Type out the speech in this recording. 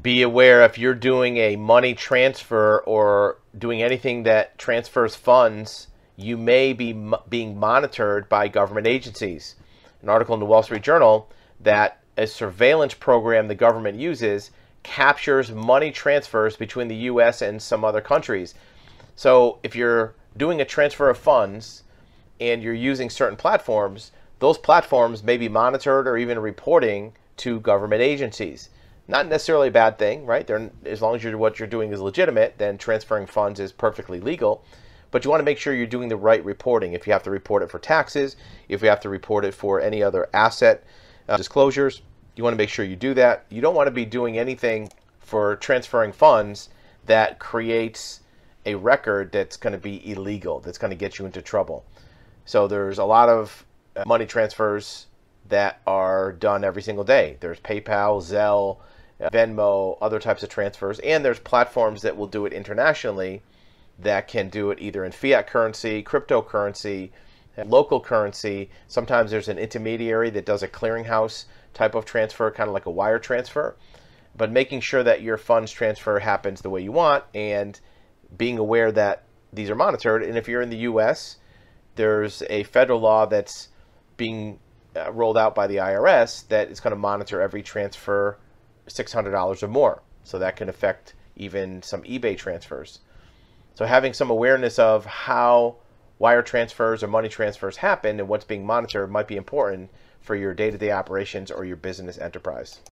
Be aware if you're doing a money transfer or doing anything that transfers funds, you may be m- being monitored by government agencies. An article in the Wall Street Journal that a surveillance program the government uses captures money transfers between the US and some other countries. So if you're doing a transfer of funds and you're using certain platforms, those platforms may be monitored or even reporting to government agencies. Not necessarily a bad thing, right? They're, as long as you're, what you're doing is legitimate, then transferring funds is perfectly legal. But you want to make sure you're doing the right reporting. If you have to report it for taxes, if you have to report it for any other asset uh, disclosures, you want to make sure you do that. You don't want to be doing anything for transferring funds that creates a record that's going to be illegal, that's going to get you into trouble. So there's a lot of uh, money transfers that are done every single day. There's PayPal, Zelle, uh, Venmo, other types of transfers, and there's platforms that will do it internationally that can do it either in fiat currency, cryptocurrency, local currency. Sometimes there's an intermediary that does a clearinghouse type of transfer, kind of like a wire transfer. But making sure that your funds transfer happens the way you want and being aware that these are monitored. And if you're in the US, there's a federal law that's being uh, rolled out by the IRS that is going to monitor every transfer $600 or more. So that can affect even some eBay transfers. So having some awareness of how wire transfers or money transfers happen and what's being monitored might be important for your day-to-day operations or your business enterprise.